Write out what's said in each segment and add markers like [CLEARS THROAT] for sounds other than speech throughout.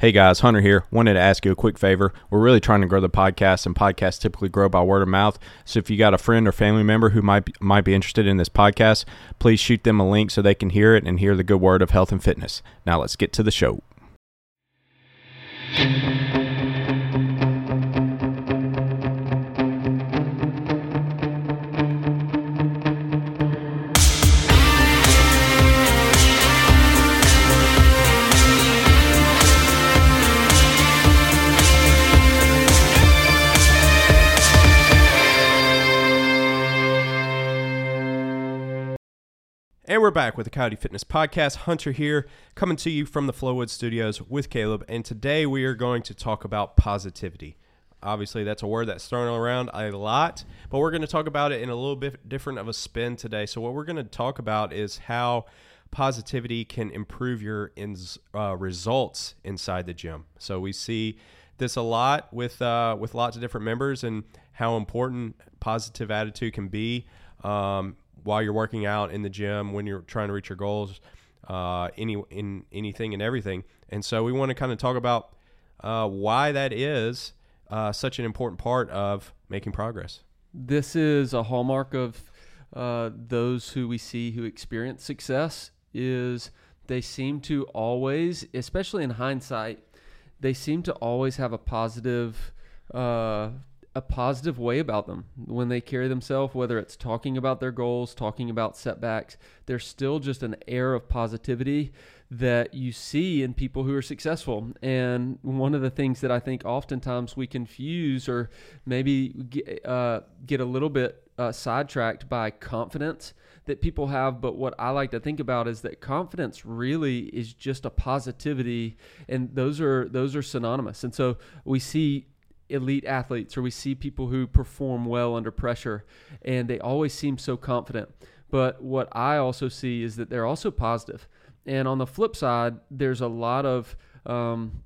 Hey guys, Hunter here. Wanted to ask you a quick favor. We're really trying to grow the podcast, and podcasts typically grow by word of mouth. So if you got a friend or family member who might be, might be interested in this podcast, please shoot them a link so they can hear it and hear the good word of health and fitness. Now let's get to the show. We're back with the Coyote Fitness Podcast. Hunter here, coming to you from the Flowwood Studios with Caleb. And today we are going to talk about positivity. Obviously, that's a word that's thrown around a lot, but we're going to talk about it in a little bit different of a spin today. So, what we're going to talk about is how positivity can improve your ins, uh, results inside the gym. So, we see this a lot with uh, with lots of different members and how important positive attitude can be. Um, while you're working out in the gym, when you're trying to reach your goals, uh, any in anything and everything. And so we want to kind of talk about uh, why that is uh, such an important part of making progress. This is a hallmark of uh, those who we see who experience success is they seem to always, especially in hindsight, they seem to always have a positive uh, a positive way about them when they carry themselves, whether it's talking about their goals, talking about setbacks. There's still just an air of positivity that you see in people who are successful. And one of the things that I think oftentimes we confuse or maybe get, uh, get a little bit uh, sidetracked by confidence that people have. But what I like to think about is that confidence really is just a positivity, and those are those are synonymous. And so we see elite athletes or we see people who perform well under pressure and they always seem so confident. But what I also see is that they're also positive. And on the flip side, there's a lot of um,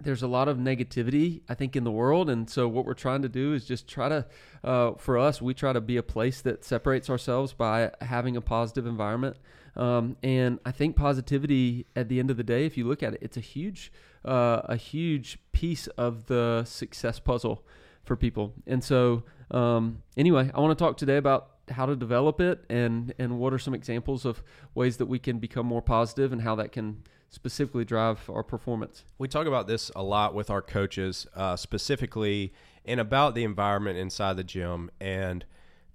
there's a lot of negativity, I think, in the world. And so, what we're trying to do is just try to, uh, for us, we try to be a place that separates ourselves by having a positive environment. Um, and I think positivity, at the end of the day, if you look at it, it's a huge, uh, a huge piece of the success puzzle for people. And so, um, anyway, I want to talk today about how to develop it and and what are some examples of ways that we can become more positive and how that can specifically drive our performance. We talk about this a lot with our coaches, uh, specifically and about the environment inside the gym. And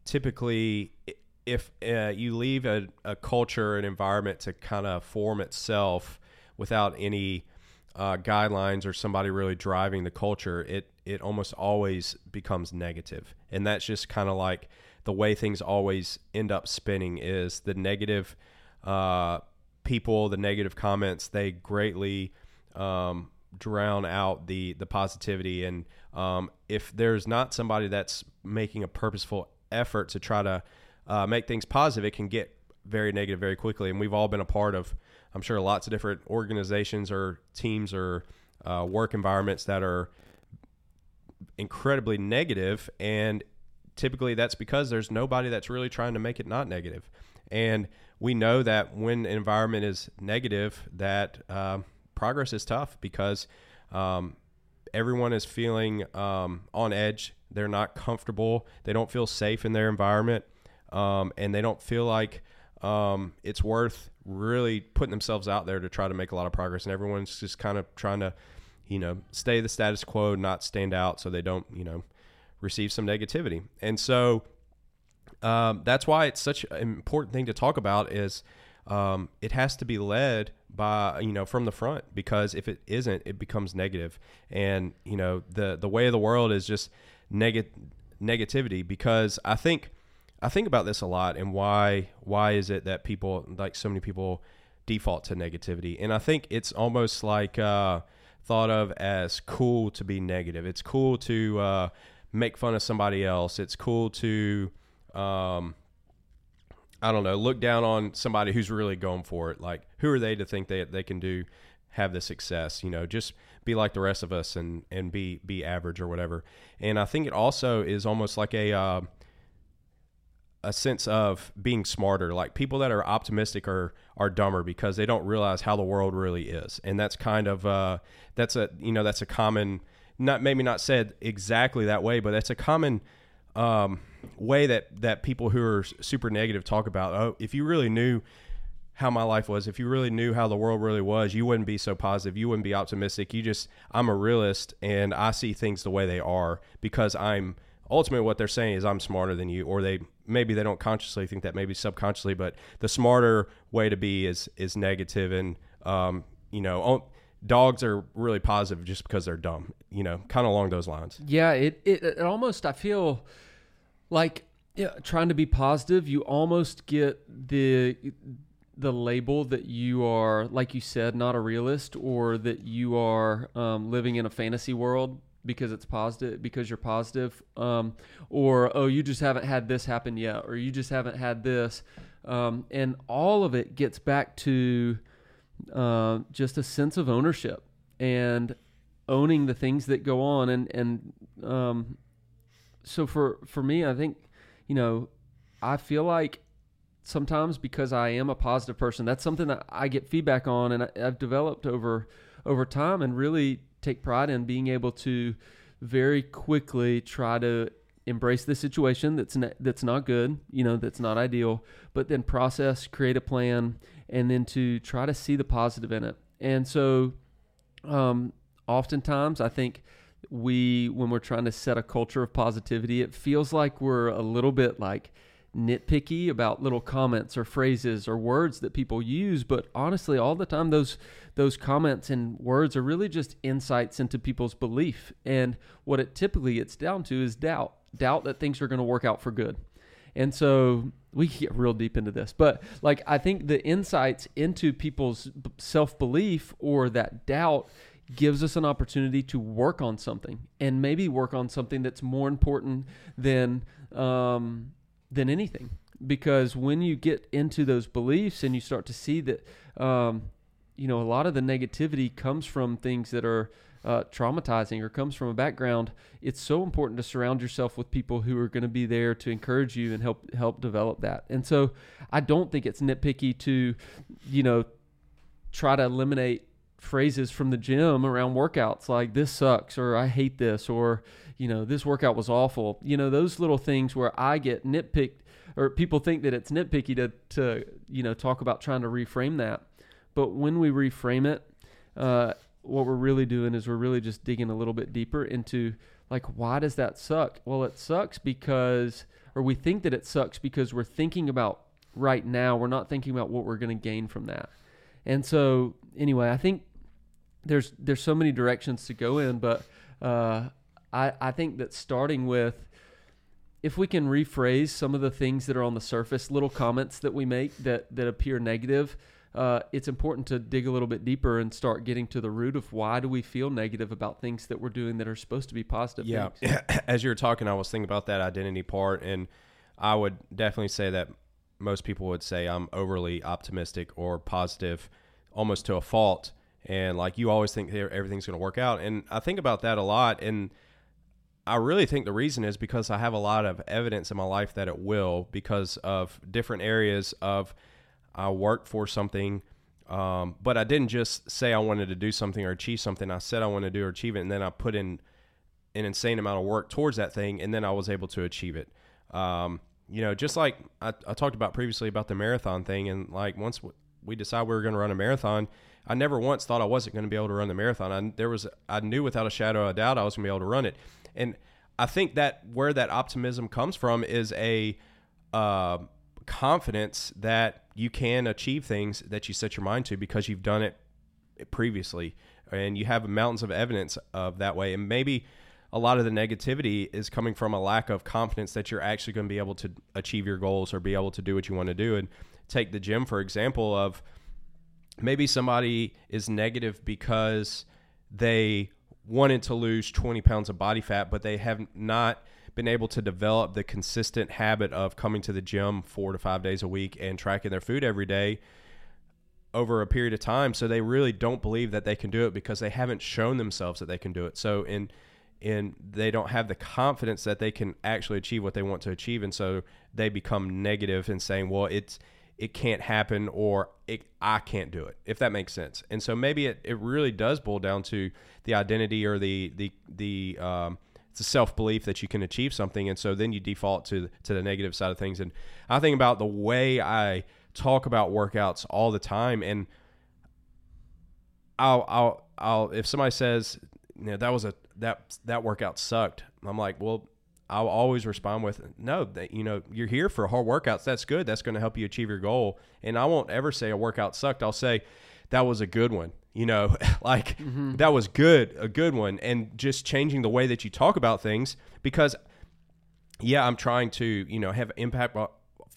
typically, if uh, you leave a, a, culture, an environment to kind of form itself without any uh, guidelines or somebody really driving the culture, it it almost always becomes negative. And that's just kind of like the way things always end up spinning is the negative uh, people, the negative comments, they greatly um, drown out the the positivity. And um, if there's not somebody that's making a purposeful effort to try to uh, make things positive, it can get very negative very quickly. And we've all been a part of, I'm sure, lots of different organizations or teams or uh, work environments that are incredibly negative and typically that's because there's nobody that's really trying to make it not negative. and we know that when an environment is negative, that uh, progress is tough because um, everyone is feeling um, on edge. They're not comfortable. They don't feel safe in their environment, um, and they don't feel like um, it's worth really putting themselves out there to try to make a lot of progress. And everyone's just kind of trying to, you know, stay the status quo, not stand out, so they don't, you know, receive some negativity. And so um, that's why it's such an important thing to talk about is um, it has to be led by you know from the front because if it isn't it becomes negative and you know the the way of the world is just negative negativity because i think i think about this a lot and why why is it that people like so many people default to negativity and i think it's almost like uh, thought of as cool to be negative it's cool to uh, make fun of somebody else it's cool to um, I don't know, look down on somebody who's really going for it. Like, who are they to think that they can do have the success? You know, just be like the rest of us and and be be average or whatever. And I think it also is almost like a uh, a sense of being smarter. Like people that are optimistic are are dumber because they don't realize how the world really is, and that's kind of uh, that's a you know that's a common not maybe not said exactly that way, but that's a common um, way that that people who are super negative talk about. Oh, if you really knew how my life was, if you really knew how the world really was, you wouldn't be so positive. You wouldn't be optimistic. You just I'm a realist and I see things the way they are because I'm ultimately what they're saying is I'm smarter than you, or they maybe they don't consciously think that, maybe subconsciously, but the smarter way to be is is negative, and um, you know, dogs are really positive just because they're dumb, you know, kind of along those lines. Yeah, it, it it almost I feel like yeah, trying to be positive, you almost get the the label that you are, like you said, not a realist, or that you are um, living in a fantasy world because it's positive because you're positive um, or oh you just haven't had this happen yet or you just haven't had this um, and all of it gets back to uh, just a sense of ownership and owning the things that go on. And and um, so for for me I think you know I feel like sometimes because I am a positive person that's something that I get feedback on and I, I've developed over over time and really take pride in being able to very quickly try to embrace the situation that's not, that's not good, you know, that's not ideal, but then process, create a plan, and then to try to see the positive in it. And so, um, oftentimes, I think we, when we're trying to set a culture of positivity, it feels like we're a little bit like nitpicky about little comments or phrases or words that people use but honestly all the time those those comments and words are really just insights into people's belief. And what it typically gets down to is doubt doubt that things are going to work out for good. And so we get real deep into this but like i think the insights into people's self-belief or that doubt gives us an opportunity to work on something and maybe work on something that's more important than um, than anything. Because when you get into those beliefs and you start to see that um, you know a lot of the negativity comes from things that are uh, traumatizing or comes from a background it's so important to surround yourself with people who are going to be there to encourage you and help help develop that. And so i don't think it's nitpicky to you know try to eliminate phrases from the gym around workouts like this sucks or I hate this or you know this workout was awful. You know those little things where I get nitpicked or people think that it's nitpicky to to you know talk about trying to reframe that. But when we reframe it, uh, what we're really doing is we're really just digging a little bit deeper into like why does that suck? Well, it sucks because or we think that it sucks because we're thinking about right now. We're not thinking about what we're going to gain from that. And so anyway, I think there's there's so many directions to go in, but uh, I I think that starting with if we can rephrase some of the things that are on the surface, little comments that we make that that appear negative, uh, it's important to dig a little bit deeper and start getting to the root of why do we feel negative about things that we're doing that are supposed to be positive. Yeah, [CLEARS THROAT] as you were talking, I was thinking about that identity part, and I would definitely say that most people would say I'm overly optimistic or positive, almost to a fault. And like you always think everything's going to work out. And i think about that a lot and i really think the reason is because i have a lot of evidence in my life that it will because of different areas of i worked for something um, but i didn't just say i wanted to do something or achieve something i said i want to do or achieve it and then i put in an insane amount of work towards that thing and then i was able to achieve it um, you know just like I, I talked about previously about the marathon thing and like once we decided we were going to run a marathon I never once thought I wasn't going to be able to run the marathon. I, there was, I knew without a shadow of a doubt I was going to be able to run it. And I think that where that optimism comes from is a uh, confidence that you can achieve things that you set your mind to because you've done it previously, and you have mountains of evidence of that way. And maybe a lot of the negativity is coming from a lack of confidence that you're actually going to be able to achieve your goals or be able to do what you want to do. And take the gym for example of maybe somebody is negative because they wanted to lose 20 pounds of body fat, but they have not been able to develop the consistent habit of coming to the gym four to five days a week and tracking their food every day over a period of time. So they really don't believe that they can do it because they haven't shown themselves that they can do it. So in and they don't have the confidence that they can actually achieve what they want to achieve and so they become negative and saying well it's it can't happen or it, i can't do it if that makes sense. And so maybe it, it really does boil down to the identity or the the the um, it's a self belief that you can achieve something, and so then you default to to the negative side of things. And I think about the way I talk about workouts all the time, and I'll I'll I'll if somebody says you know that was a that that workout sucked, I'm like, well, I'll always respond with no, that you know you're here for hard workouts. That's good. That's going to help you achieve your goal. And I won't ever say a workout sucked. I'll say that was a good one. You know, [LAUGHS] like mm-hmm. that was good, a good one. And just changing the way that you talk about things because, yeah, I'm trying to, you know, have impact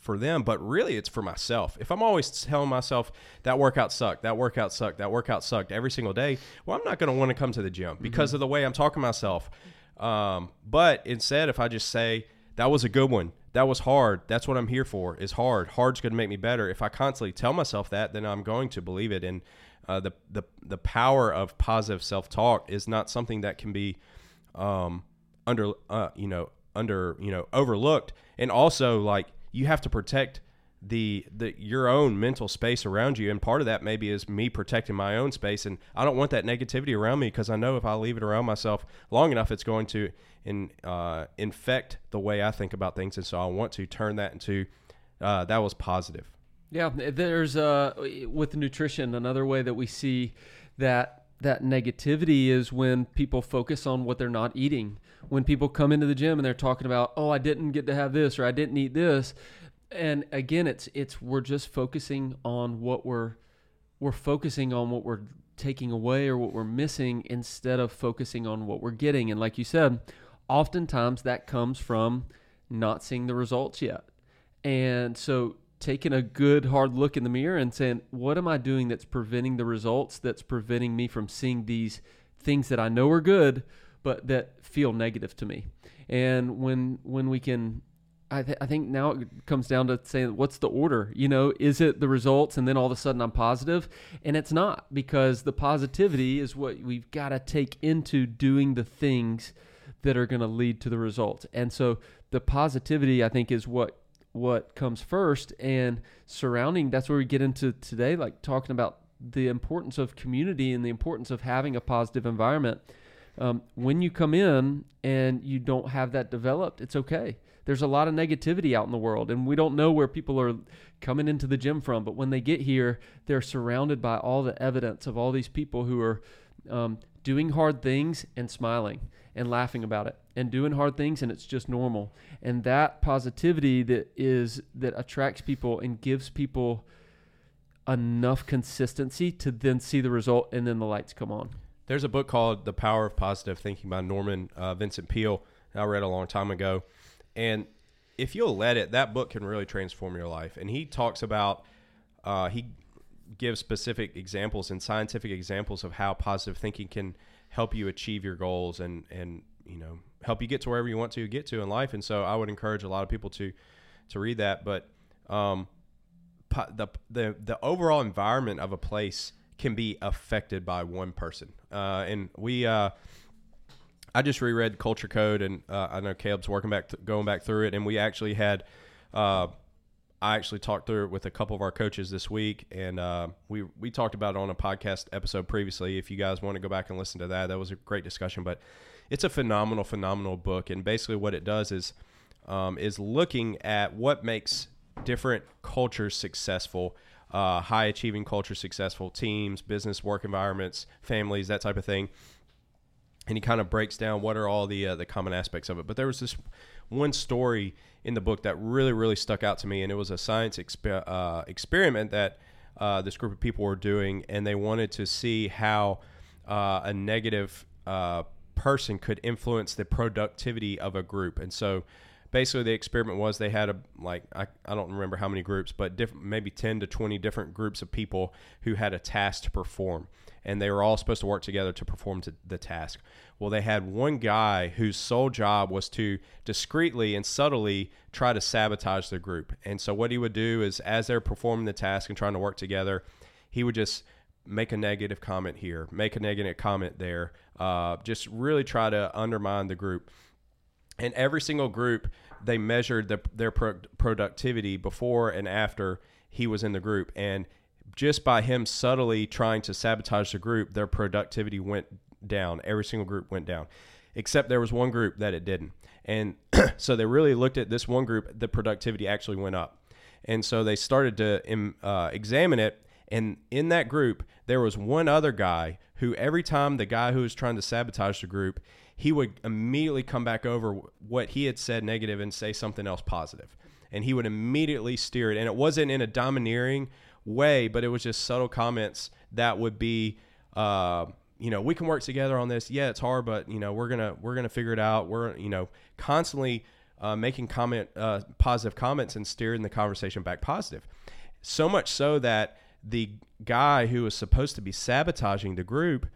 for them, but really it's for myself. If I'm always telling myself that workout sucked, that workout sucked, that workout sucked every single day, well, I'm not going to want to come to the gym because mm-hmm. of the way I'm talking to myself. Um, but instead, if I just say that was a good one, that was hard. That's what I'm here for. Is hard. Hard's going to make me better. If I constantly tell myself that, then I'm going to believe it. And uh, the the the power of positive self talk is not something that can be um, under uh, you know under you know overlooked. And also, like you have to protect the the your own mental space around you. And part of that maybe is me protecting my own space. And I don't want that negativity around me because I know if I leave it around myself long enough it's going to in, uh, infect the way I think about things. And so I want to turn that into uh, that was positive. Yeah there's uh with nutrition another way that we see that that negativity is when people focus on what they're not eating. When people come into the gym and they're talking about oh I didn't get to have this or I didn't eat this and again it's it's we're just focusing on what we're we're focusing on what we're taking away or what we're missing instead of focusing on what we're getting. And like you said oftentimes that comes from not seeing the results yet. And so taking a good hard look in the mirror and saying what am i doing that's preventing the results that's preventing me from seeing these things that i know are good but that feel negative to me? And when when we can I, th- I think now it comes down to saying what's the order? You know is it the results and then all of a sudden i'm positive? And it's not because the positivity is what we've got to take into doing the things that are going to lead to the results. And so the positivity i think is what what comes first. And surrounding that's where we get into today like talking about the importance of community and the importance of having a positive environment. Um, when you come in and you don't have that developed it's okay there's a lot of negativity out in the world and we don't know where people are coming into the gym from but when they get here they're surrounded by all the evidence of all these people who are um, doing hard things and smiling and laughing about it and doing hard things and it's just normal. And that positivity that is that attracts people and gives people enough consistency to then see the result and then the lights come on. There's a book called the power of positive thinking by norman uh, vincent peale i read a long time ago and if you'll let it, that book can really transform your life. And he talks about, uh, he gives specific examples and scientific examples of how positive thinking can help you achieve your goals and, and, you know, help you get to wherever you want to get to in life. And so I would encourage a lot of people to, to read that. But, um, the, the, the overall environment of a place can be affected by one person. Uh, and we, uh, I just reread Culture Code, and uh, I know Caleb's working back, th- going back through it, and we actually had. Uh, I actually talked through it with a couple of our coaches this week, and uh, we we talked about it on a podcast episode previously. If you guys want to go back and listen to that, that was a great discussion. But it's a phenomenal, phenomenal book, and basically what it does is um, is looking at what makes different cultures successful, uh, high achieving culture successful, teams, business, work environments, families, that type of thing and he kind of breaks down what are all the uh, the common aspects of it. But there was this one story in the book that really really stuck out to me, and it was a science exper- uh, experiment that uh, this group of people were doing, and they wanted to see how uh, a negative uh, person could influence the productivity of a group, and so. Basically, the experiment was they had a like I, I don't remember how many groups, but different maybe ten to twenty different groups of people who had a task to perform, and they were all supposed to work together to perform to the task. Well, they had one guy whose sole job was to discreetly and subtly try to sabotage the group. And so, what he would do is, as they're performing the task and trying to work together, he would just make a negative comment here, make a negative comment there. Uh, just really try to undermine the group. And every single group, they measured the, their pro- productivity before and after he was in the group. And just by him subtly trying to sabotage the group, their productivity went down. Every single group went down, except there was one group that it didn't. And [CLEARS THROAT] so they really looked at this one group, the productivity actually went up. And so they started to uh, examine it. And in that group, there was one other guy who, every time the guy who was trying to sabotage the group, he would immediately come back over what he had said negative and say something else positive. And he would immediately steer it. And it wasn't in a domineering way, but it was just subtle comments that would be, uh, you know, we can work together on this. Yeah, it's hard, but you know, we're gonna we're gonna figure it out. We're you know constantly uh, making comment uh, positive comments and steering the conversation back positive. So much so that the guy who was supposed to be sabotaging the group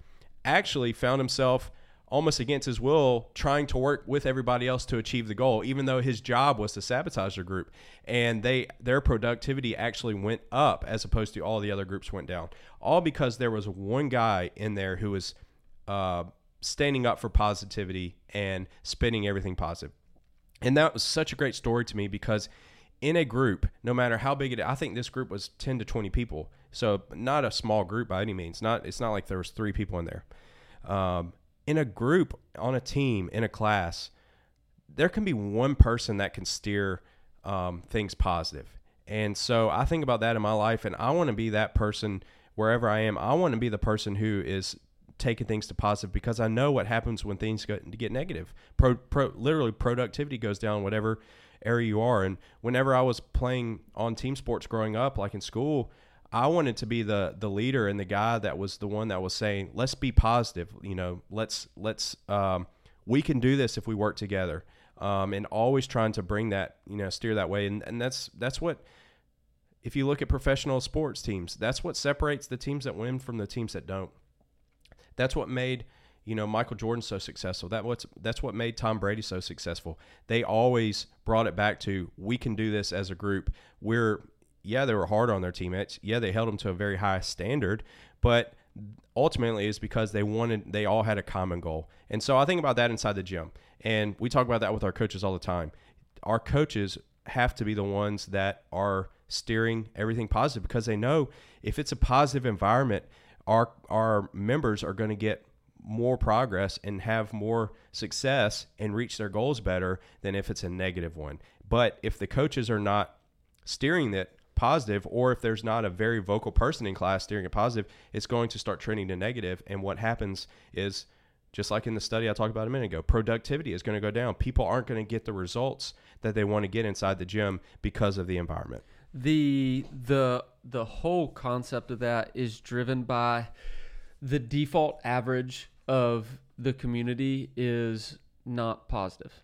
actually found himself almost against his will trying to work with everybody else to achieve the goal even though his job was to sabotage the group and they their productivity actually went up as opposed to all the other groups went down all because there was one guy in there who was uh, standing up for positivity and spinning everything positive and that was such a great story to me because in a group, no matter how big it I think this group was 10 to 20 people. So not a small group by any means. Not it's not like there was three people in there. Um, in a group, on a team, in a class, there can be one person that can steer um, things positive. And so I think about that in my life, and I want to be that person wherever I am. I want to be the person who is taking things to positive because I know what happens when things get, get negative. Pro, pro, literally, productivity goes down, whatever area you are. And whenever I was playing on team sports growing up, like in school, I wanted to be the the leader and the guy that was the one that was saying, "Let's be positive." You know, let's let's um, we can do this if we work together. Um, and always trying to bring that, you know, steer that way. And and that's that's what if you look at professional sports teams, that's what separates the teams that win from the teams that don't. That's what made you know Michael Jordan so successful. That what's that's what made Tom Brady so successful. They always brought it back to we can do this as a group. We're yeah, they were hard on their teammates. Yeah, they held them to a very high standard, but ultimately it's because they wanted they all had a common goal. And so I think about that inside the gym. And we talk about that with our coaches all the time. Our coaches have to be the ones that are steering everything positive because they know if it's a positive environment, our our members are going to get more progress and have more success and reach their goals better than if it's a negative one. But if the coaches are not steering it positive, or if there's not a very vocal person in class steering it positive, it's going to start trending to negative. And what happens is, just like in the study I talked about a minute ago, productivity is going to go down. People aren't going to get the results that they want to get inside the gym because of the environment the the the whole concept of that is driven by the default average of the community is not positive.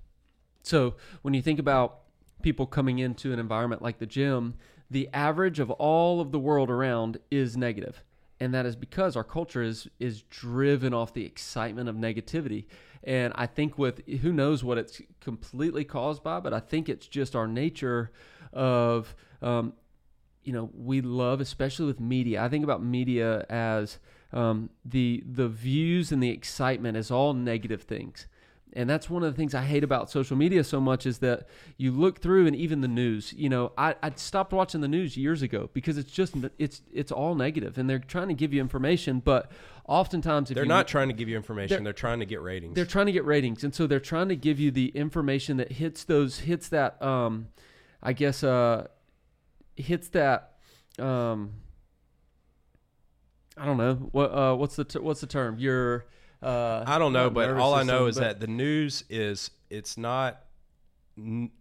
So when you think about people coming into an environment like the gym, the average of all of the world around is negative. And that is because our culture is is driven off the excitement of negativity. And I think with who knows what it's completely caused by, but I think it's just our nature of um, you know we love, especially with media. I think about media as um, the the views and the excitement as all negative things. And that's one of the things I hate about social media so much is that you look through and even the news. You know, I, I stopped watching the news years ago because it's just it's it's all negative, and they're trying to give you information, but oftentimes if they're not trying to give you information; they're, they're, trying to get ratings. They're trying to get ratings, and so they're trying to give you the information that hits those hits that um, I guess uh, hits that um, I don't know what uh, what's the what's the term you're uh, I don't know but all I know is that the news is it's not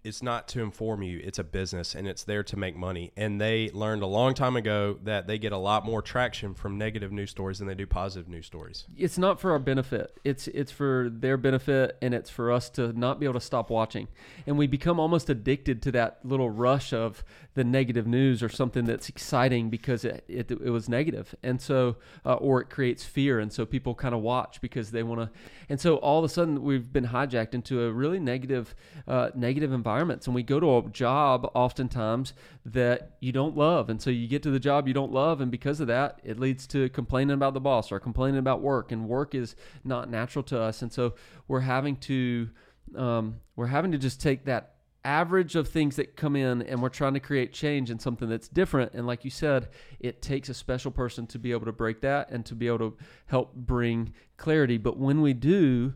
it's not to inform you. It's a business and it's there to make money. And they learned a long time ago that they get a lot more traction from negative news stories than they do positive news stories. It's not for our benefit. It's it's for their benefit and it's for us to not be able to stop watching. And we become almost addicted to that little rush of the negative news or something that's exciting because it, it, it was negative. And so uh, or it creates fear. And so people kind of watch because they want to and so all of a sudden we've been hijacked into a really negative uh, negative environments. And we go to a job oftentimes that you don't love. And so you get to the job you don't love. And because of that it leads to complaining about the boss or complaining about work. And work is not natural to us. And so we're having to um, we're having to just take that average of things that come in and we're trying to create change in something that's different. And like you said it takes a special person to be able to break that and to be able to help bring clarity. But when we do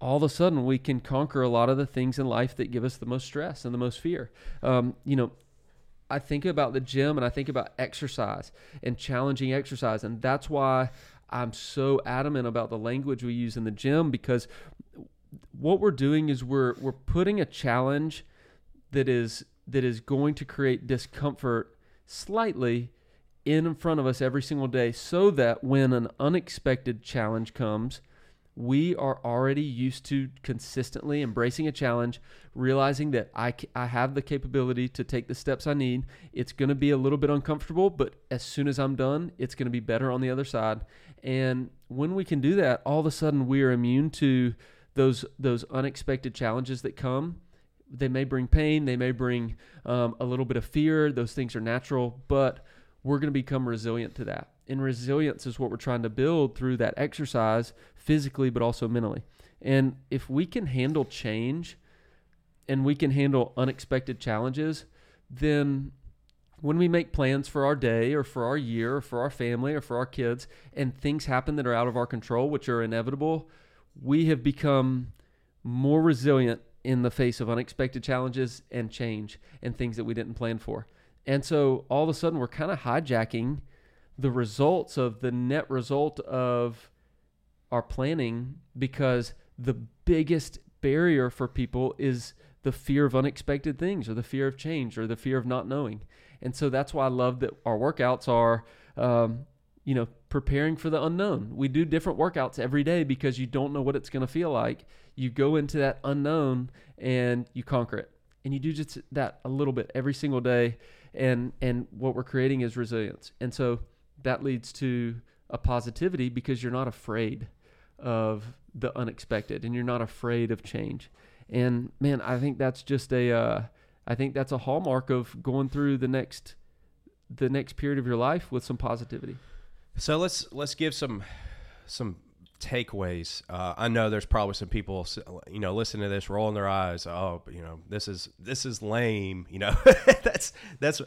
all of a sudden we can conquer a lot of the things in life that give us the most stress and the most fear. Um, you know i think about the gym and i think about exercise and challenging exercise. And that's why i'm so adamant about the language we use in the gym because what we're doing is we're we're putting a challenge that is that is going to create discomfort slightly in front of us every single day so that when an unexpected challenge comes we are already used to consistently embracing a challenge, realizing that I, I have the capability to take the steps I need. It's going to be a little bit uncomfortable, but as soon as I'm done, it's going to be better on the other side. And when we can do that, all of a sudden we are immune to those those unexpected challenges that come they may bring pain, they may bring um, a little bit of fear. Those things are natural, but we're going to become resilient to that. And resilience is what we're trying to build through that exercise, physically, but also mentally. And if we can handle change and we can handle unexpected challenges, then when we make plans for our day or for our year or for our family or for our kids and things happen that are out of our control, which are inevitable, we have become more resilient in the face of unexpected challenges and change and things that we didn't plan for. And so all of a sudden, we're kind of hijacking the results of the net result of our planning because the biggest barrier for people is the fear of unexpected things or the fear of change or the fear of not knowing. And so that's why I love that our workouts are, um, you know, preparing for the unknown. We do different workouts every day because you don't know what it's going to feel like. You go into that unknown and you conquer it. And you do just that a little bit every single day and and what we're creating is resilience. And so that leads to a positivity because you're not afraid of the unexpected and you're not afraid of change. And man, I think that's just a uh, I think that's a hallmark of going through the next the next period of your life with some positivity. So let's let's give some some takeaways. Uh, I know there's probably some people, you know, listening to this, rolling their eyes. Oh, you know, this is this is lame. You know, [LAUGHS] that's that's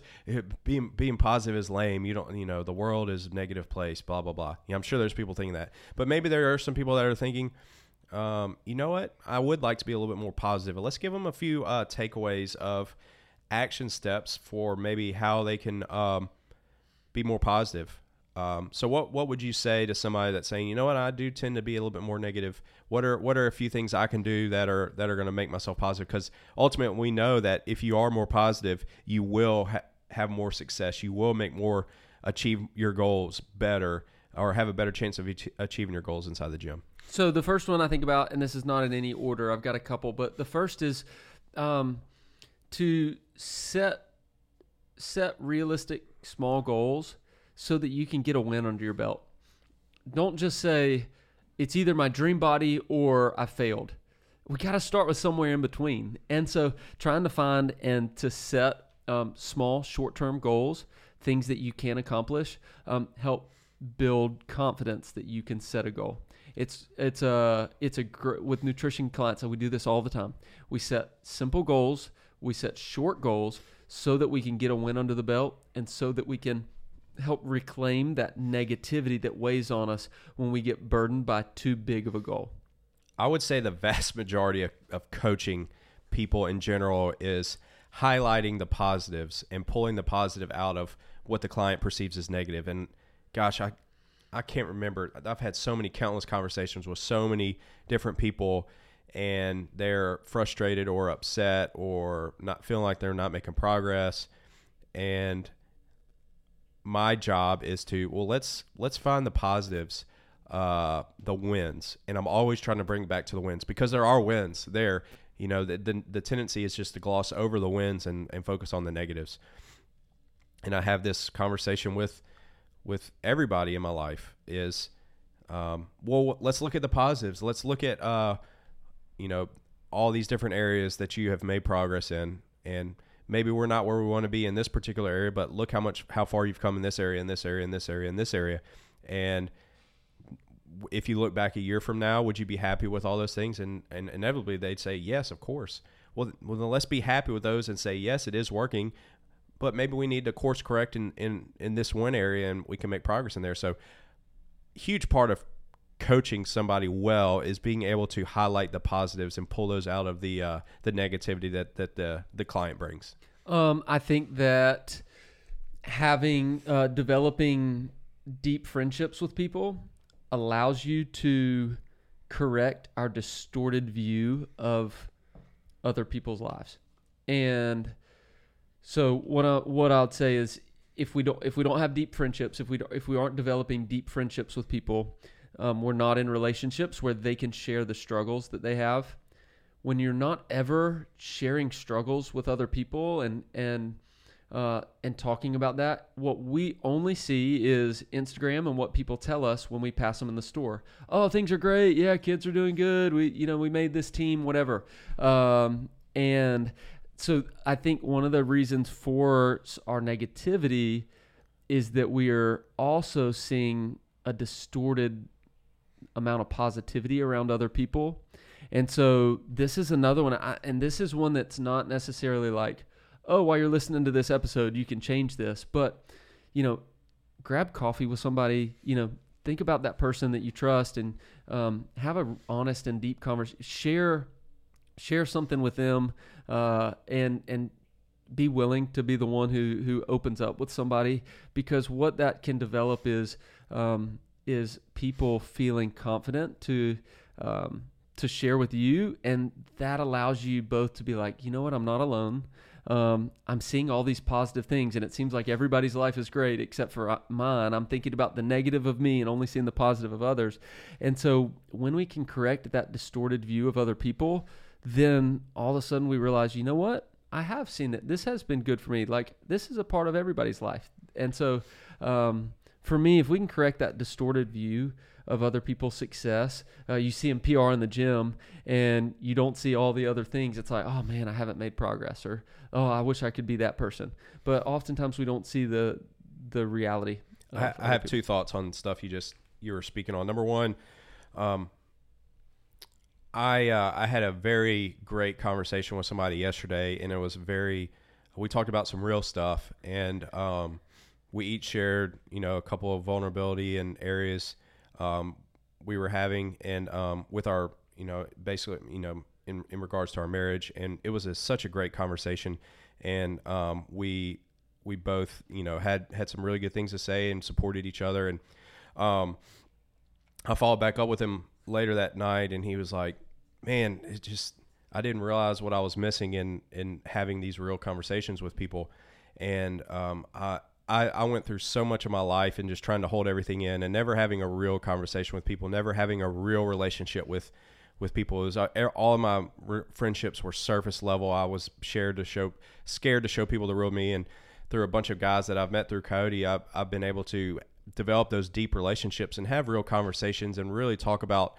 being being positive is lame. You don't, you know, the world is a negative place. Blah blah blah. I'm sure there's people thinking that, but maybe there are some people that are thinking, um, you know what? I would like to be a little bit more positive. Let's give them a few uh, takeaways of action steps for maybe how they can um, be more positive um, so what what would you say to somebody that's saying, you know what, I do tend to be a little bit more negative. What are what are a few things I can do that are that are going to make myself positive? Because ultimately, we know that if you are more positive, you will ha- have more success. You will make more achieve your goals better, or have a better chance of achieving your goals inside the gym. So the first one I think about, and this is not in any order. I've got a couple, but the first is um, to set set realistic small goals so that you can get a win under your belt. Don't just say, it's either my dream body or I failed. We got to start with somewhere in between. And so trying to find and to set um, small, short term goals, things that you can accomplish, um, help build confidence that you can set a goal. It's it's a it's a gr- with nutrition clients. So we do this all the time. We set simple goals. We set short goals so that we can get a win under the belt, and so that we can help reclaim that negativity that weighs on us when we get burdened by too big of a goal? I would say the vast [LAUGHS] majority of, of coaching people in general is highlighting the positives and pulling the positive out of what the client perceives as negative. And gosh, I I can't remember. I've had so many countless conversations with so many different people and they're frustrated or upset or not feeling like they're not making progress and my job is to well let's let's find the positives uh the wins. And i'm always trying to bring back to the wins because there are wins there. You know the, the, the tendency is just to gloss over the wins and, and focus on the negatives. And I have this conversation with with everybody in my life is um, well let's look at the positives. Let's look at uh, you know all these different areas that you have made progress in. And maybe we're not where we want to be in this particular area but look how much how far you've come in this area in this area in this area in this area. And if you look back a year from now would you be happy with all those things? And and inevitably they'd say yes of course. Well, well then let's be happy with those and say yes it is working but maybe we need to course correct in, in, in this one area and we can make progress in there. So, huge part of coaching somebody well is being able to highlight the positives and pull those out of the uh, the negativity that that the the client brings. Um, I think that having uh, developing deep friendships with people allows you to correct our distorted view of other people's lives, and so what I, what I'd say is if we don't if we don't have deep friendships, if we don't, if we aren't developing deep friendships with people, um, we're not in relationships where they can share the struggles that they have. When you're not ever sharing struggles with other people and and uh, and talking about that, what we only see is Instagram and what people tell us when we pass them in the store. Oh, things are great. Yeah, kids are doing good. We you know we made this team, whatever. Um, and so I think one of the reasons for our negativity is that we are also seeing a distorted amount of positivity around other people. And so this is another one I, and this is one that's not necessarily like, "Oh, while you're listening to this episode, you can change this." But, you know, grab coffee with somebody, you know, think about that person that you trust and um, have a honest and deep conversation. Share share something with them uh, and and be willing to be the one who who opens up with somebody because what that can develop is um, is people feeling confident to um, to share with you and that allows you both to be like you know what I'm not alone um, I'm seeing all these positive things, and it seems like everybody's life is great except for uh, mine. I'm thinking about the negative of me and only seeing the positive of others. And so, when we can correct that distorted view of other people, then all of a sudden we realize, you know what? I have seen that this has been good for me. Like this is a part of everybody's life. And so um, for me, if we can correct that distorted view of other people's success, uh, you see in PR in the gym and you don't see all the other things. It's like, oh man, I haven't made progress, or oh, I wish I could be that person. But oftentimes we don't see the the reality. I, I, have people. two thoughts on stuff you just you were speaking on. Number one, um, I uh, I had a very great conversation with somebody yesterday, and it was very. We talked about some real stuff, and um, we each shared, you know, a couple of vulnerability and areas um, we were having, and um, with our, you know, basically, you know, in in regards to our marriage, and it was a, such a great conversation, and um, we we both, you know, had had some really good things to say and supported each other, and um, I followed back up with him later that night, and he was like, "Man, it just I didn't realize what I was missing in in having these real conversations with people." And um, I, I I went through so much of my life and just trying to hold everything in and never having a real conversation with people, never having a real relationship with with people. It was uh, all of my re- friendships were surface level. I was shared to show scared to show people the real me and through a bunch of guys that I've met through Coyote, I've, I've been able to develop those deep relationships and have real conversations and really talk about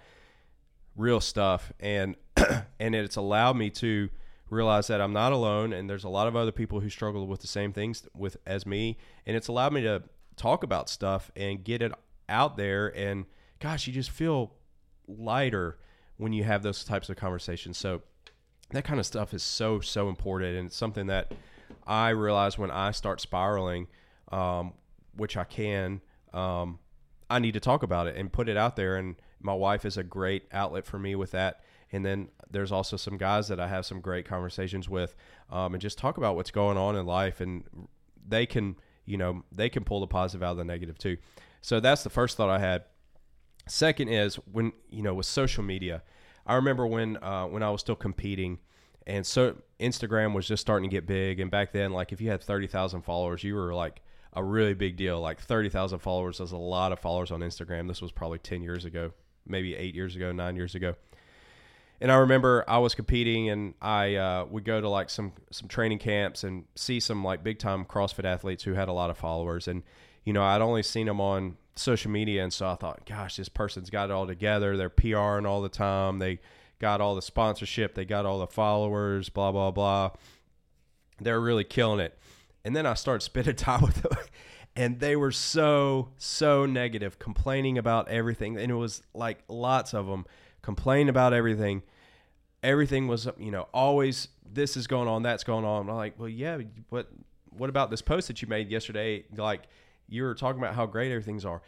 real stuff and [CLEARS THROAT] and it's allowed me to realize that I'm not alone and there's a lot of other people who struggle with the same things with as me and it's allowed me to talk about stuff and get it out there and gosh you just feel lighter when you have those types of conversations so that kind of stuff is so so important and it's something that I realize when I start spiraling um, which I can um, I need to talk about it and put it out there. And my wife is a great outlet for me with that. And then there's also some guys that I have some great conversations with, um, and just talk about what's going on in life, and they can, you know, they can pull the positive out of the negative too. So that's the first thought I had. Second is when you know with social media, I remember when uh, when I was still competing, and so Instagram was just starting to get big, and back then, like if you had thirty thousand followers, you were like a really big deal. Like 30,000 followers is a lot of followers on Instagram. This was probably 10 years ago, maybe eight years ago, nine years ago. And I remember I was competing and I uh, would go to like some some training camps and see some like big time CrossFit athletes who had a lot of followers. And you know I'd only seen them on social media. And so I thought gosh this person's got it all together. They're PRing all the time. They got all the sponsorship. They got all the followers blah blah blah. They're really killing it. And then I started spending [LAUGHS] time with them and they were so so negative complaining about everything. And it was like lots of them complaining about everything. Everything was you know always this is going on that's going on. I'm like well yeah what what about this post that you made yesterday? Like you were talking about how great everything's are.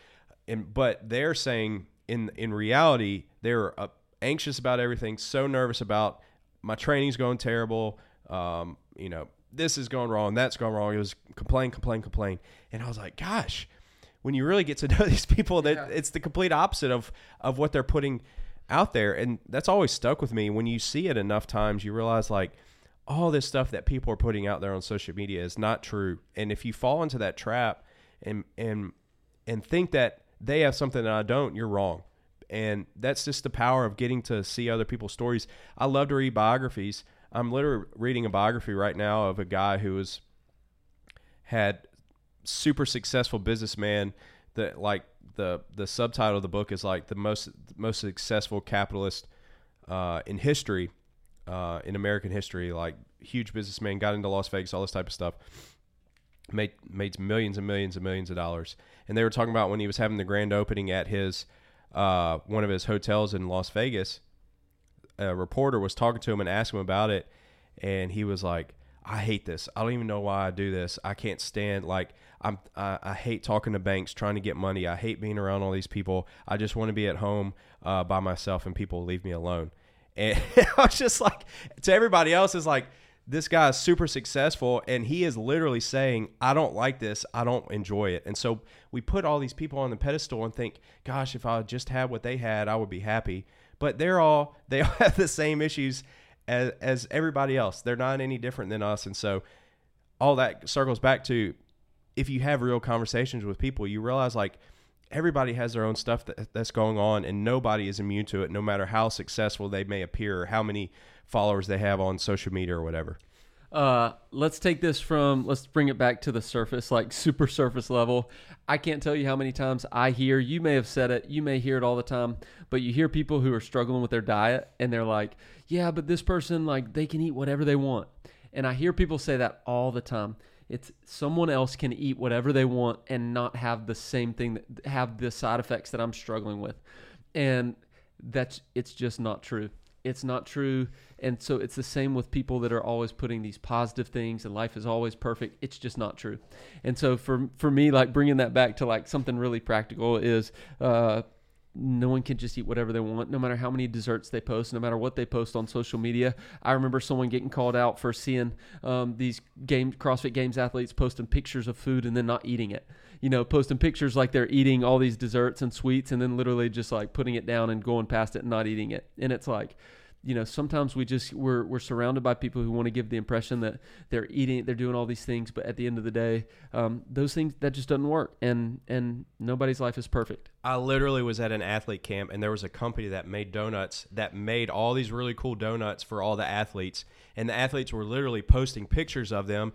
And but they're saying in in reality they're uh, anxious about everything so nervous about my training's going terrible um, you know this is going wrong that's going wrong. It was complain complain complain. And i was like gosh when you really get to [LAUGHS] know these people that Yeah. it's the complete opposite of of what they're putting out there and that's always stuck with me. When you see it enough times you realize like all this stuff that people are putting out there on social media is not true. And if you fall into that trap and and and think that they have something that I don't you're wrong. And that's just the power of getting to see other people's stories. I love to read biographies. I'm literally reading a biography right now of a guy who was had super successful businessman that like the the subtitle of the book is like the most most successful capitalist uh, in history uh, in American history. Like huge businessman got into Las Vegas all this type of stuff. Made made millions and millions and millions of dollars. And they were talking about when he was having the grand opening at his uh, one of his hotels in Las Vegas a reporter was talking to him and asked him about it. And he was like i hate this. I don't even know why i do this. I can't stand like i'm i, I hate talking to banks trying to get money. I hate being around all these people. I just want to be at home uh, by myself and people leave me alone. [LAUGHS] And i was just like to everybody else is like this guy is super successful and he is literally saying i don't like this. I don't enjoy it. And so we put all these people on the pedestal and think gosh if i just had what they had i would be happy. But they're all they all [LAUGHS] have the same issues as, as everybody else. They're not any different than us. And so all that circles back to if you have real conversations with people you realize like everybody has their own stuff that, that's going on and nobody is immune to it no matter how successful they may appear or how many followers they have on social media or whatever Uh, let's take this from let's bring it back to the surface, like super surface level. I can't tell you how many times I hear you may have said it, you may hear it all the time, but you hear people who are struggling with their diet and they're like, "Yeah, but this person like they can eat whatever they want." And I hear people say that all the time. It's someone else can eat whatever they want and not have the same thing that have the side effects that I'm struggling with. And that's it's just not true. It's not true. And so it's the same with people that are always putting these positive things and life is always perfect. It's just not true. And so for for me like bringing that back to like something really practical is uh no one can just eat whatever they want, no matter how many desserts they post, no matter what they post on social media. I remember someone getting called out for seeing um, these game CrossFit Games athletes posting pictures of food and then not eating it. You know, posting pictures like they're eating all these desserts and sweets, and then literally just like putting it down and going past it and not eating it. And it's like, you know, sometimes we just we're we're surrounded by people who want to give the impression that they're eating, they're doing all these things, but at the end of the day, um, those things that just doesn't work. And and nobody's life is perfect. I literally was at an athlete camp and there was a company that made donuts that made all these really cool donuts for all the athletes. And the athletes were literally posting pictures of them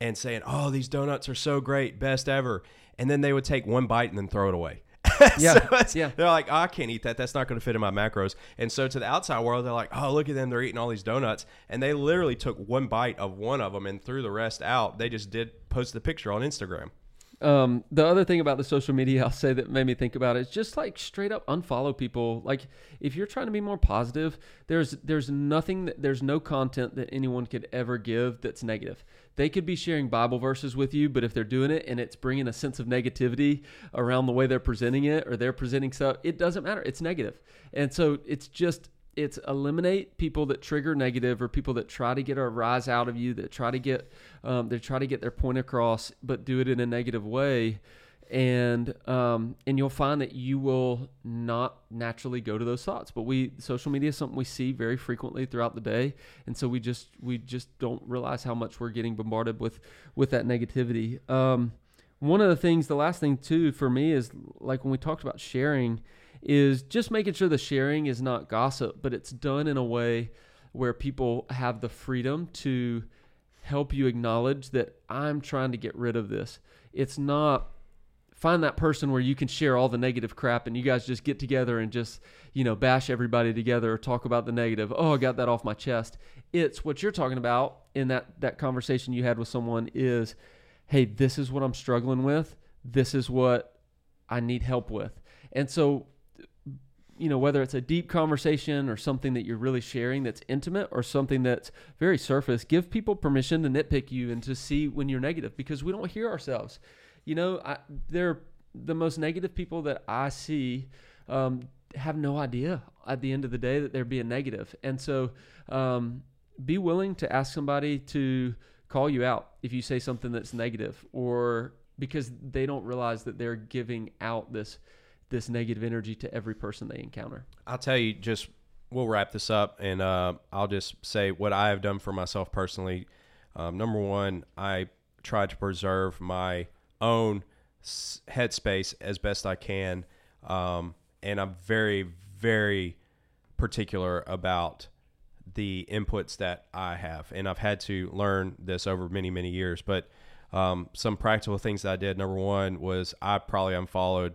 and saying, "Oh, these donuts are so great, best ever." And then they would take one bite and then throw it away. [LAUGHS] Yeah, So yeah. They're like, oh, I can't eat that. That's not going to fit in my macros. And so to the outside world, they're like, oh, look at them. They're eating all these donuts. And they literally took one bite of one of them and threw the rest out. They just did post the picture on Instagram. Um, the other thing about the social media [LAUGHS] I'll say that made me think about it is just like straight up unfollow people. Like if you're trying to be more positive, there's there's nothing that there's no content that anyone could ever give that's negative. They could be sharing Bible verses with you, but if they're doing it and it's bringing a sense of negativity around the way they're presenting it or they're presenting stuff, it doesn't matter. It's negative. And so it's just it's eliminate people that trigger negative or people that try to get a rise out of you that try to get um, they try to get their point across but do it in a negative way. And um, and you'll find that you will not naturally go to those thoughts. But we social media is something we see very frequently throughout the day. And so we just we just don't realize how much we're getting bombarded with with that negativity. Um, one of the things the last thing too for me is like when we talked about sharing is just making sure the sharing is not gossip, but it's done in a way where people have the freedom to help you acknowledge that I'm trying to get rid of this. It's not find that person where you can share all the negative crap and you guys just get together and just, you know, bash everybody together or talk about the negative. Oh, I got that off my chest. It's what you're talking about in that that conversation you had with someone is, "Hey, this is what I'm struggling with. This is what I need help with." And so you know, whether it's a deep conversation or something that you're really sharing that's intimate or something that's very surface, give people permission to nitpick you and to see when you're negative because we don't hear ourselves. You know, I, they're the most negative people that I see um, have no idea at the end of the day that they're being negative. And so um, be willing to ask somebody to call you out if you say something that's negative or because they don't realize that they're giving out this this negative energy to every person they encounter. I'll tell you, just we'll wrap this up, and uh, I'll just say what I have done for myself personally. Um, number one, I try to preserve my own headspace as best I can, um, and I'm very, very particular about the inputs that I have, and I've had to learn this over many, many years. But um, some practical things that I did. Number one was I probably unfollowed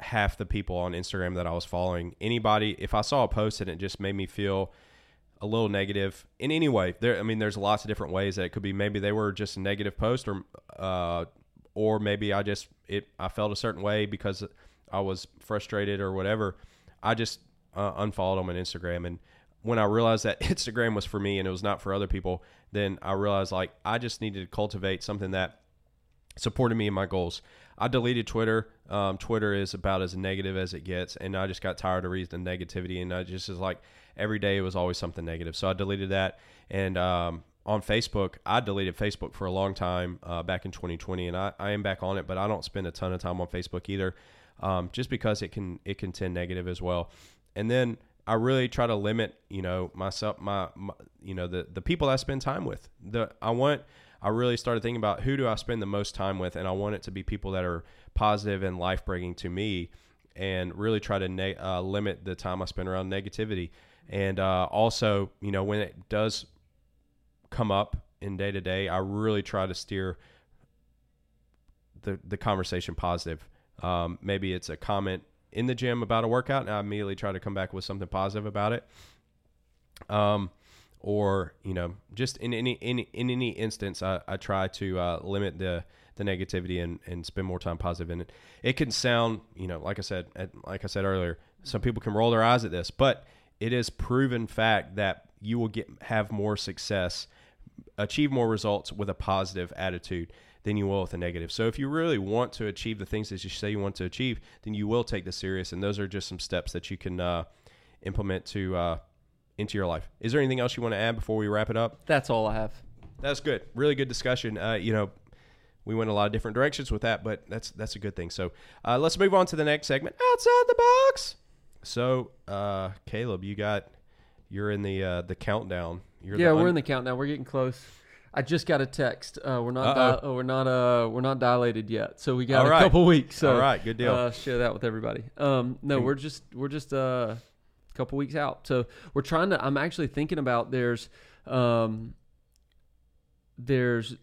half the people on Instagram that I was following. Anybody, if I saw a post and it just made me feel a little negative in any way, there, I mean, there's lots of different ways that it could be. Maybe they were just a negative post, or, uh, or maybe I just it I felt a certain way because I was frustrated or whatever. I just uh, unfollowed them on Instagram, and when I realized that [LAUGHS] Instagram was for me and it was not for other people, then I realized like I just needed to cultivate something that supported me in my goals. I deleted Twitter. Um, Twitter is about as negative as it gets, and I just got tired of reading the negativity, and I just was like every day it was always something negative. So I deleted that, and um, on Facebook, I deleted Facebook for a long time uh, back in 2020, and I, I am back on it, but I don't spend a ton of time on Facebook either, um, just because it can it can tend negative as well. And then I really try to limit, you know, myself, my, my you know, the the people I spend time with. The I want I really started thinking about who do I spend the most time with, and I want it to be people that are positive and life bringing to me, and really try to ne- uh, limit the time I spend around negativity. And uh, also, you know, when it does come up in day to day, I really try to steer the the conversation positive. Um, maybe it's a comment in the gym about a workout, and I immediately try to come back with something positive about it. Um, or you know just in any in, in any instance I, I try to uh, limit the the negativity and, and spend more time positive in it. It can sound you know like i said like i said earlier some people can roll their eyes at this but it is proven fact that you will get have more success achieve more results with a positive attitude than you will with a negative. So if you really want to achieve the things that you say you want to achieve then you will take this serious and those are just some steps that you can uh, implement to uh, into your life. Is there anything else you want to add before we wrap it up? That's all I have. That's good. Really good discussion. Uh, you know, we went a lot of different directions with that, but that's that's a good thing. So uh, let's move on to the next segment, outside the box. So, uh, Caleb, you got you're in the uh, the countdown. You're yeah, we're in the countdown. We're getting close. I just got a text. Uh, we're not di- oh, we're not uh we're not dilated yet, so we got a couple weeks. So all right, good deal. Uh, share that with everybody. Um, no, we're just we're just uh couple weeks out. So we're trying to. I'm actually thinking about there's um, there's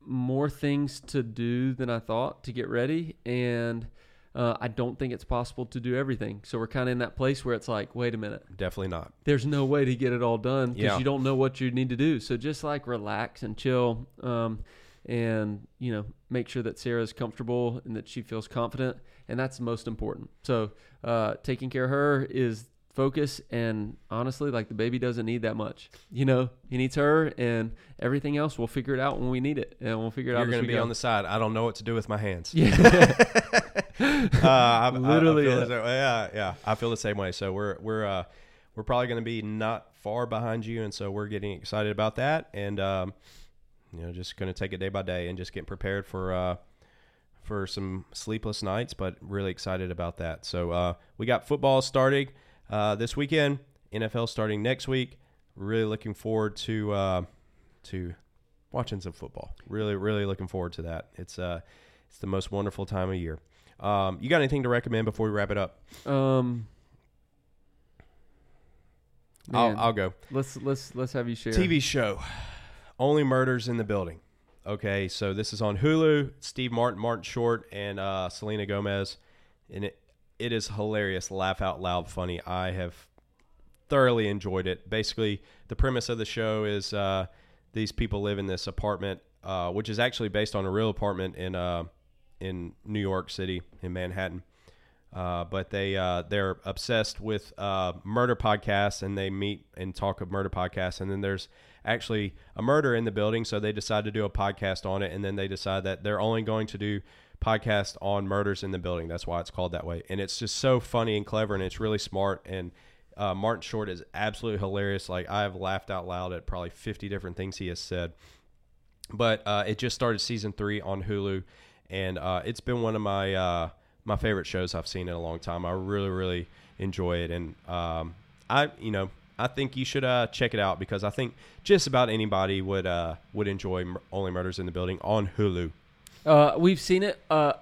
more things to do than I thought to get ready, and uh, I don't think it's possible to do everything. So we're kind of in that place where it's like, wait a minute, definitely not. There's no way to get it all done because yeah. you don't know what you need to do. So just like relax and chill. Um, and you know make sure that Sarah's comfortable and that she feels confident and that's most important so uh, taking care of her is focus and honestly like the baby doesn't need that much. You know he needs her and everything else we'll figure it out when we need it and we'll figure it You're out you're gonna be go. on the side. I don't know what to do with my hands. Yeah. [LAUGHS] Uh, I, literally I, I yeah. yeah yeah. I feel the same way. So we're we're uh we're probably going to be not far behind you and so we're getting excited about that and um you know just going to take it day by day and just get prepared for uh for some sleepless nights but really excited about that. So uh we got football starting uh, this weekend. NFL starting next week. Really looking forward to uh, to watching some football. Really, really looking forward to that. It's uh, it's the most wonderful time of year. Um, you got anything to recommend before we wrap it up? Um, I'll, I'll go. let's let's let's have you share. TV show, Only Murders in the Building. Okay, so this is on Hulu. Steve Martin, Martin Short, and uh, Selena Gomez, and it it is hilarious, laugh out loud, funny. I have thoroughly enjoyed it. Basically, the premise of the show is uh, these people live in this apartment, uh, which is actually based on a real apartment in uh, in New York City in Manhattan. Uh, but they uh, they're obsessed with uh, murder podcasts, and they meet and talk of murder podcasts. And then there's actually a murder in the building, so they decide to do a podcast on it. And then they decide that they're only going to do podcast on murders in the building. That's why it's called that way. And it's just so funny and clever, and it's really smart. And uh, Martin Short is absolutely hilarious. Like I have laughed out loud at probably 50 different things he has said. But uh, it just started season three on Hulu, and uh, it's been one of my uh, my favorite shows I've seen in a long time. I really really enjoy it, and um, I you know I think you should uh, check it out because I think just about anybody would uh, would enjoy Only Murders in the Building on Hulu. Uh, we've seen it. Uh,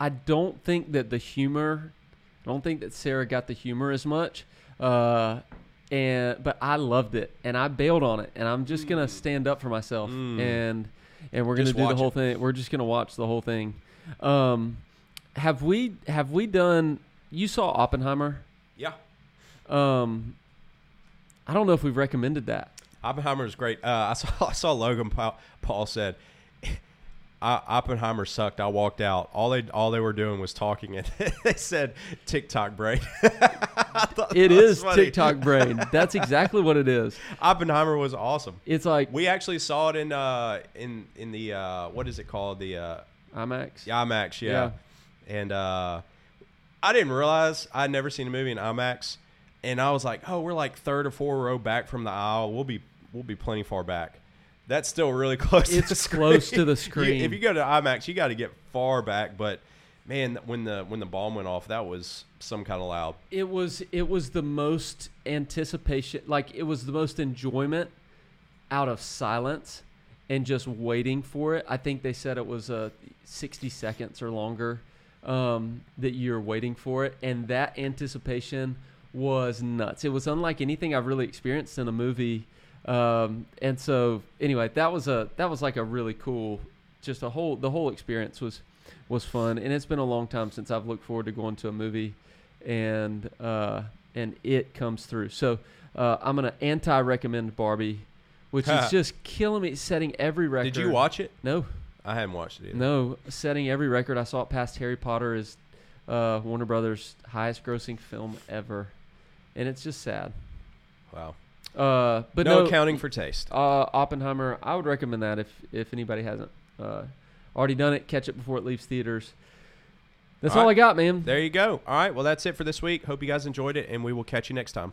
I don't think that the humor. I don't think that Sarah got the humor as much. Uh, and but I loved it, and I bailed on it, and I'm just gonna stand up for myself, Mm. and and we're gonna Just do the whole it. thing. We're just gonna watch the whole thing. Um, have we have we done? You saw Oppenheimer. Yeah, Um, I don't know if we've recommended that. Oppenheimer is great. Uh, I saw [LAUGHS] I saw Logan Paul, Paul said. "I- Oppenheimer sucked. I walked out. All they all they were doing was talking, and [LAUGHS] they said TikTok brain. [LAUGHS] It is funny. TikTok [LAUGHS] brain. That's exactly what it is. Oppenheimer was awesome. It's like We actually saw it in uh in in the uh what is it called the uh IMAX. IMAX yeah, and uh I didn't realize I'd never seen a movie in IMAX, and I was like oh we're like third or fourth row back from the aisle we'll be we'll be plenty far back. That's still really [LAUGHS] close. to It's the screen. close to the [LAUGHS] You- screen. if you go to IMAX, you got to get far back. But man, when the when the bomb went off, that was some kind of loud. It was it was the most anticipation like it was the most enjoyment out of silence and just waiting for it. I think they said it was uh, 60 seconds or longer um, that you're waiting for it and that anticipation was nuts. It was unlike anything I've really experienced in a movie. Um, and so anyway, that was a that was like a really cool just a whole the whole experience was was fun and it's been a long time since I've looked forward to going to a movie and uh, and it comes through. So uh, I'm gonna anti-recommend Barbie, which is [LAUGHS] just killing me, setting every record. Did you watch it? No, I haven't watched it either. no, setting every record. I saw it past Harry Potter is uh, Warner Brothers' highest-grossing film ever, and it's just sad. Wow. Uh, but no, no, accounting for taste. uh, Oppenheimer. I would recommend that if if anybody hasn't uh, already done it, catch it before it leaves theaters. That's All all, right. I got, man. There you go. All right. Well, that's it for this week. Hope you guys enjoyed it, and we will catch you next time.